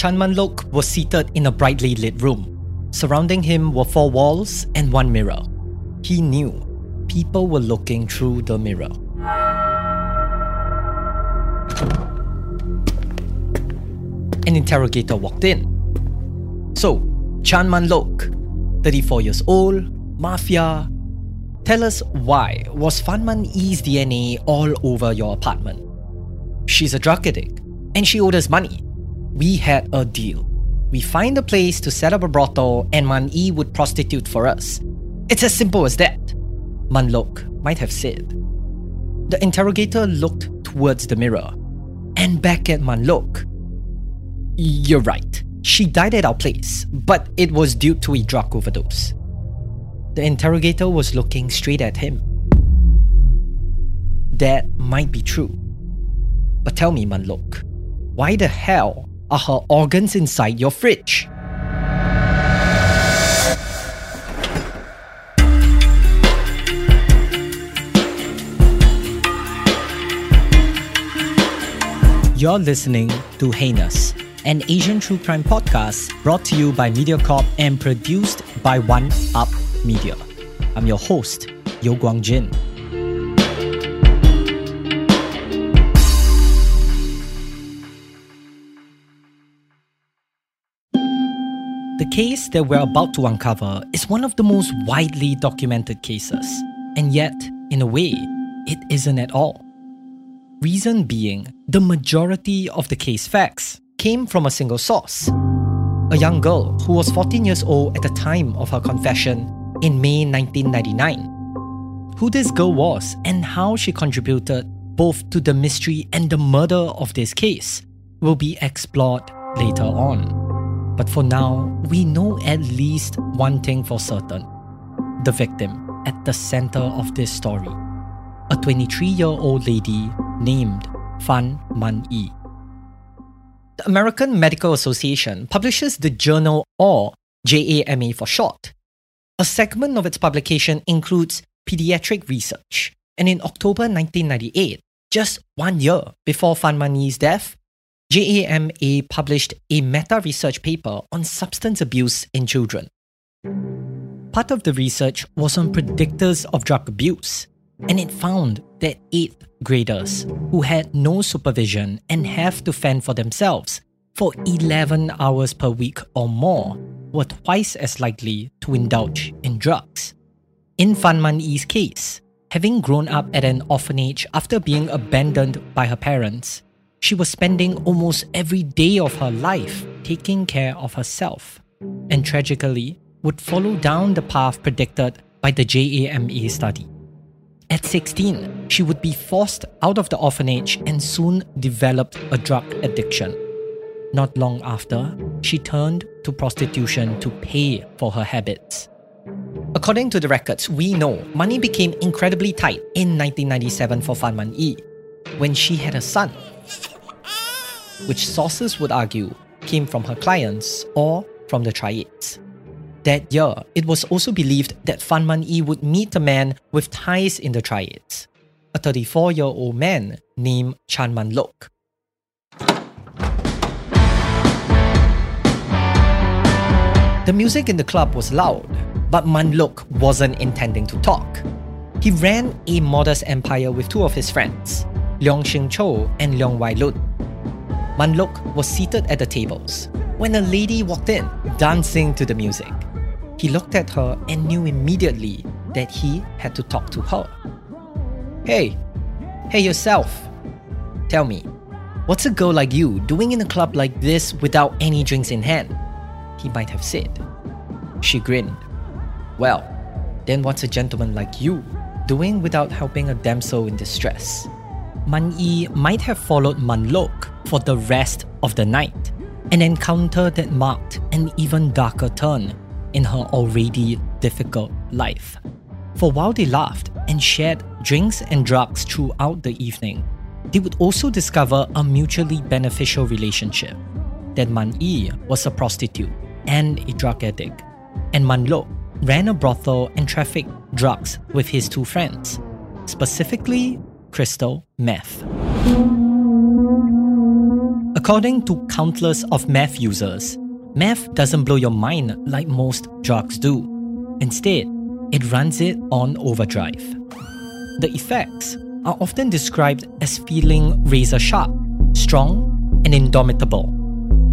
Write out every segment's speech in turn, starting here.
Chan Man Lok was seated in a brightly lit room. Surrounding him were four walls and one mirror. He knew people were looking through the mirror. An interrogator walked in. So, Chan Man Lok, 34 years old, mafia. Tell us why was Fan Man Yee's DNA all over your apartment? She's a drug addict and she owed us money. We had a deal. We find a place to set up a brothel and Man Yee would prostitute for us. It's as simple as that, Man Lok might have said. The interrogator looked towards the mirror and back at Man Lok. You're right. She died at our place, but it was due to a drug overdose. The interrogator was looking straight at him. That might be true. But tell me, Manlok, why the hell are her organs inside your fridge? You're listening to Heinous, an Asian true crime podcast brought to you by MediaCorp and produced by One Up Media. I'm your host, Yo Guangjin. Jin. Case that we're about to uncover is one of the most widely documented cases, and yet, in a way, it isn't at all. Reason being, the majority of the case facts came from a single source. A young girl who was 14 years old at the time of her confession in May 1999. Who this girl was and how she contributed both to the mystery and the murder of this case will be explored later on. But for now, we know at least one thing for certain the victim at the center of this story a 23 year old lady named Fan Man Yee. The American Medical Association publishes the journal or JAMA for short. A segment of its publication includes pediatric research, and in October 1998, just one year before Fan Man Yee's death, JAMA published a meta research paper on substance abuse in children. Part of the research was on predictors of drug abuse, and it found that eighth graders who had no supervision and have to fend for themselves for 11 hours per week or more were twice as likely to indulge in drugs. In Fan Man Yee's case, having grown up at an orphanage after being abandoned by her parents, she was spending almost every day of her life taking care of herself, and tragically would follow down the path predicted by the JAMA study. At 16, she would be forced out of the orphanage and soon developed a drug addiction. Not long after, she turned to prostitution to pay for her habits. According to the records, we know money became incredibly tight in 1997 for Fan Man Yee when she had a son, which sources would argue came from her clients or from the triads. That year, it was also believed that Fan Man Yee would meet a man with ties in the triads, a 34 year old man named Chan Man Lok. The music in the club was loud, but Man Lok wasn't intending to talk. He ran a modest empire with two of his friends, Leong Shing Cho and Leong Wai Lun. Man Lok was seated at the tables when a lady walked in, dancing to the music. He looked at her and knew immediately that he had to talk to her. Hey, hey yourself. Tell me, what's a girl like you doing in a club like this without any drinks in hand? He might have said. She grinned. Well, then what's a gentleman like you doing without helping a damsel in distress? Man Yee might have followed Man Lok for the rest of the night, an encounter that marked an even darker turn in her already difficult life. For while they laughed and shared drinks and drugs throughout the evening, they would also discover a mutually beneficial relationship. That Man Yee was a prostitute and a drug addict, and Man Lok ran a brothel and trafficked drugs with his two friends, specifically crystal meth. According to countless of meth users, meth doesn't blow your mind like most drugs do. Instead, it runs it on overdrive. The effects are often described as feeling razor sharp, strong, and indomitable.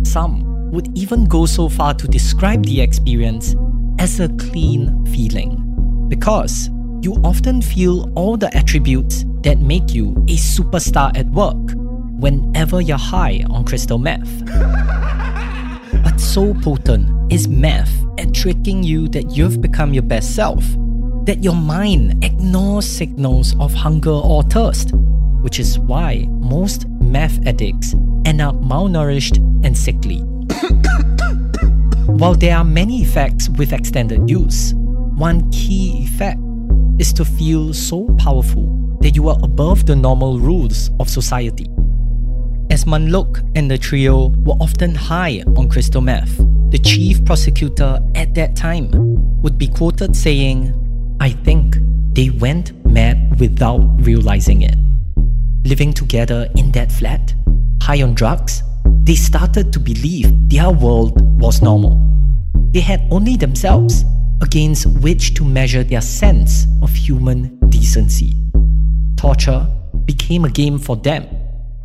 Some would even go so far to describe the experience as a clean feeling, because you often feel all the attributes that make you a superstar at work whenever you're high on crystal meth. but so potent is meth at tricking you that you've become your best self that your mind ignores signals of hunger or thirst, which is why most meth addicts end up malnourished and sickly. While there are many effects with extended use, one key effect is to feel so powerful that you are above the normal rules of society. As Manluk and the trio were often high on crystal meth, the chief prosecutor at that time would be quoted saying, I think they went mad without realizing it. Living together in that flat, high on drugs, they started to believe their world was normal. They had only themselves against which to measure their sense of human decency. Torture became a game for them.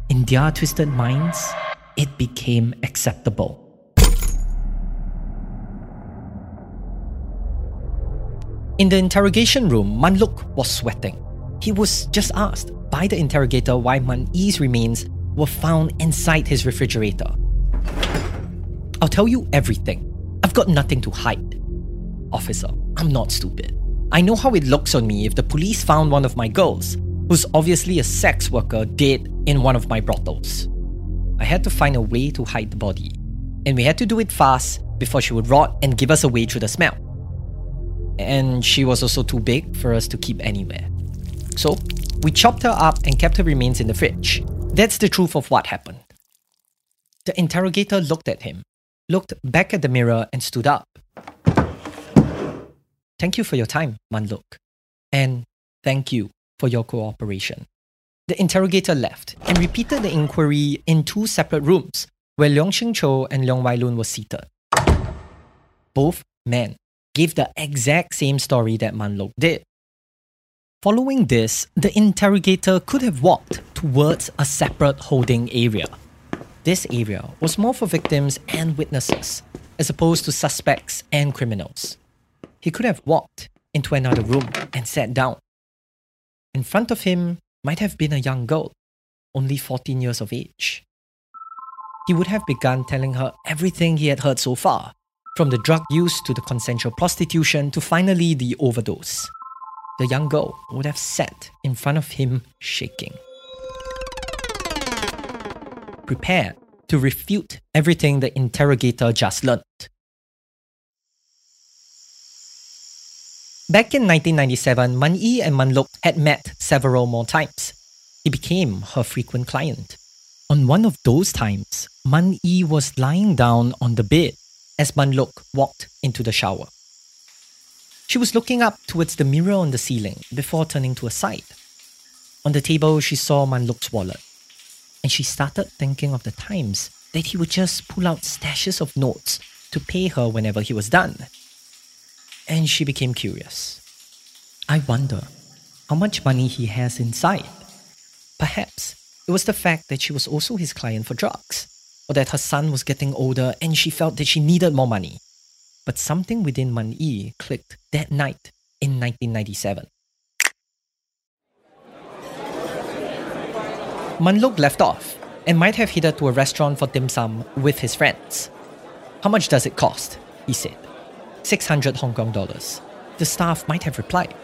In their twisted minds, it became acceptable. In the interrogation room, Manluk was sweating. He was just asked by the interrogator why Man Yee's remains were found inside his refrigerator. I'll tell you everything. I've got nothing to hide. Officer, I'm not stupid. I know how it looks on me if the police found one of my girls, who's obviously a sex worker, dead in one of my brothels. I had to find a way to hide the body, and we had to do it fast before she would rot and give us away through the smell and she was also too big for us to keep anywhere. So, we chopped her up and kept her remains in the fridge. That's the truth of what happened. The interrogator looked at him, looked back at the mirror, and stood up. Thank you for your time, Manluk. And thank you for your cooperation. The interrogator left and repeated the inquiry in two separate rooms where Leong Shing Cho and Leong Wai Lun were seated. Both men gave the exact same story that Manlok did. Following this, the interrogator could have walked towards a separate holding area. This area was more for victims and witnesses, as opposed to suspects and criminals. He could have walked into another room and sat down. In front of him might have been a young girl, only 14 years of age. He would have begun telling her everything he had heard so far from the drug use to the consensual prostitution to finally the overdose. The young girl would have sat in front of him shaking. Prepared to refute everything the interrogator just learnt. Back in 1997, Man Yee and Man Luk had met several more times. He became her frequent client. On one of those times, Man Yee was lying down on the bed as Manluk walked into the shower. She was looking up towards the mirror on the ceiling before turning to her side. On the table, she saw Manluk's wallet, and she started thinking of the times that he would just pull out stashes of notes to pay her whenever he was done. And she became curious. I wonder how much money he has inside. Perhaps it was the fact that she was also his client for drugs or that her son was getting older and she felt that she needed more money. But something within Man Yee clicked that night in 1997. Manluk left off and might have headed to a restaurant for dim sum with his friends. How much does it cost? He said. 600 Hong Kong dollars. The staff might have replied.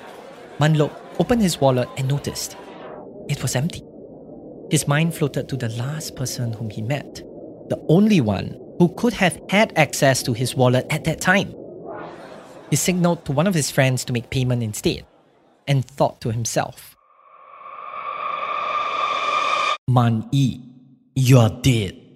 Manluk opened his wallet and noticed it was empty. His mind floated to the last person whom he met the only one who could have had access to his wallet at that time. He signaled to one of his friends to make payment instead and thought to himself, Man Yee, you're dead.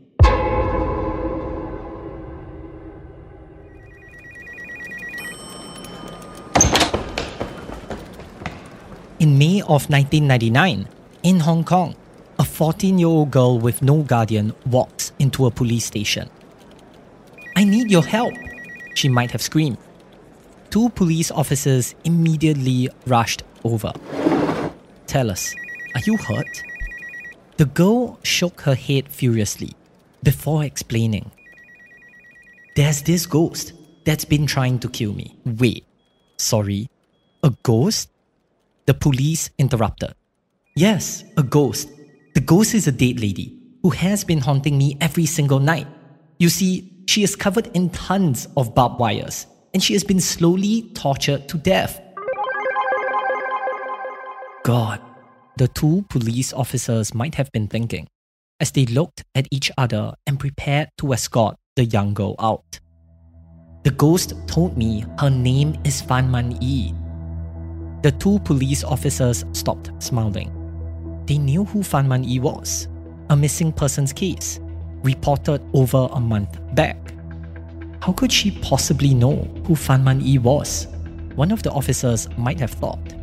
In May of 1999, in Hong Kong, a 14 year old girl with no guardian walks into a police station. I need your help, she might have screamed. Two police officers immediately rushed over. Tell us, are you hurt? The girl shook her head furiously before explaining. There's this ghost that's been trying to kill me. Wait, sorry, a ghost? The police interrupted. Yes, a ghost. The ghost is a dead lady who has been haunting me every single night. You see, she is covered in tons of barbed wires and she has been slowly tortured to death. God, the two police officers might have been thinking as they looked at each other and prepared to escort the young girl out. The ghost told me her name is Fan Man Yee. The two police officers stopped smiling. They knew who Fan Man Yee was, a missing persons case, reported over a month back. How could she possibly know who Fan Man Yee was? One of the officers might have thought.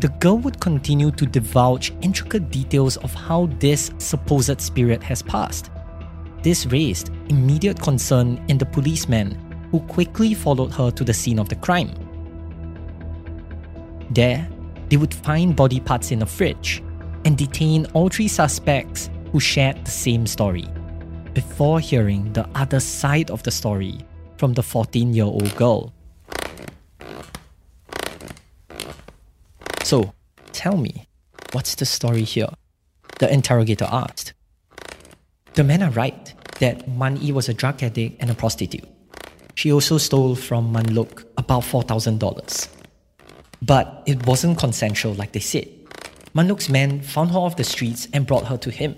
The girl would continue to divulge intricate details of how this supposed spirit has passed. This raised immediate concern in the policemen who quickly followed her to the scene of the crime. There, they would find body parts in a fridge and detain all three suspects who shared the same story before hearing the other side of the story from the 14 year old girl. So, tell me, what's the story here? The interrogator asked. The men are right that Man Yee was a drug addict and a prostitute. She also stole from Man Luk about $4,000. But it wasn't consensual like they said. Man Luk's men found her off the streets and brought her to him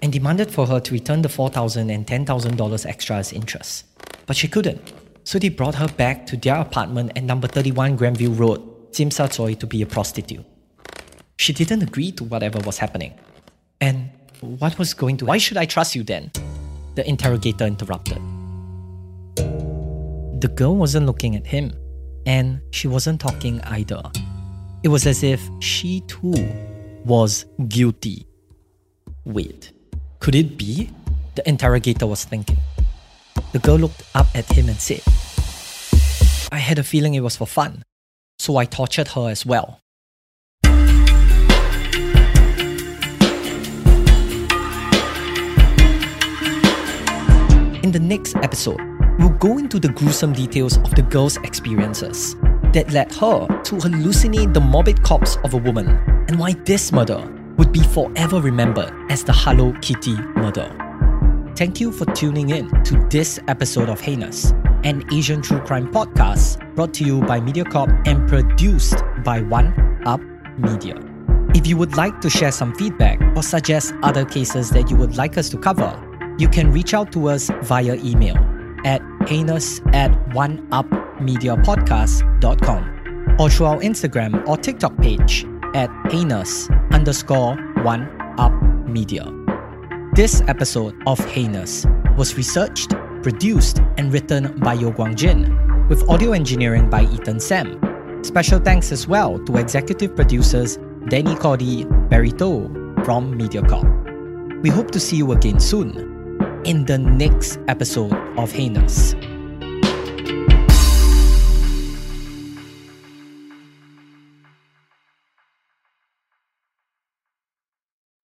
and demanded for her to return the $4,000 and $10,000 extra as interest. But she couldn't. So they brought her back to their apartment at number 31 Granville Road, Tsim Sha Tsui, to be a prostitute. She didn't agree to whatever was happening. And what was going to. Why should I trust you then? The interrogator interrupted. The girl wasn't looking at him, and she wasn't talking either. It was as if she too was guilty. Wait, could it be? The interrogator was thinking. The girl looked up at him and said, I had a feeling it was for fun, so I tortured her as well. In the next episode, we'll go into the gruesome details of the girl's experiences that led her to hallucinate the morbid corpse of a woman and why this murder would be forever remembered as the Hello Kitty murder. Thank you for tuning in to this episode of Heinous, an Asian true crime podcast brought to you by MediaCorp and produced by One Up Media. If you would like to share some feedback or suggest other cases that you would like us to cover, you can reach out to us via email at heinous at oneupmediapodcast.com or through our Instagram or TikTok page at heinous underscore one up media. This episode of Heinous was researched, produced, and written by Yo Guang Jin, with audio engineering by Ethan Sam. Special thanks as well to executive producers Danny Cordy, Barry To from MediaCorp. We hope to see you again soon in the next episode of Heinous.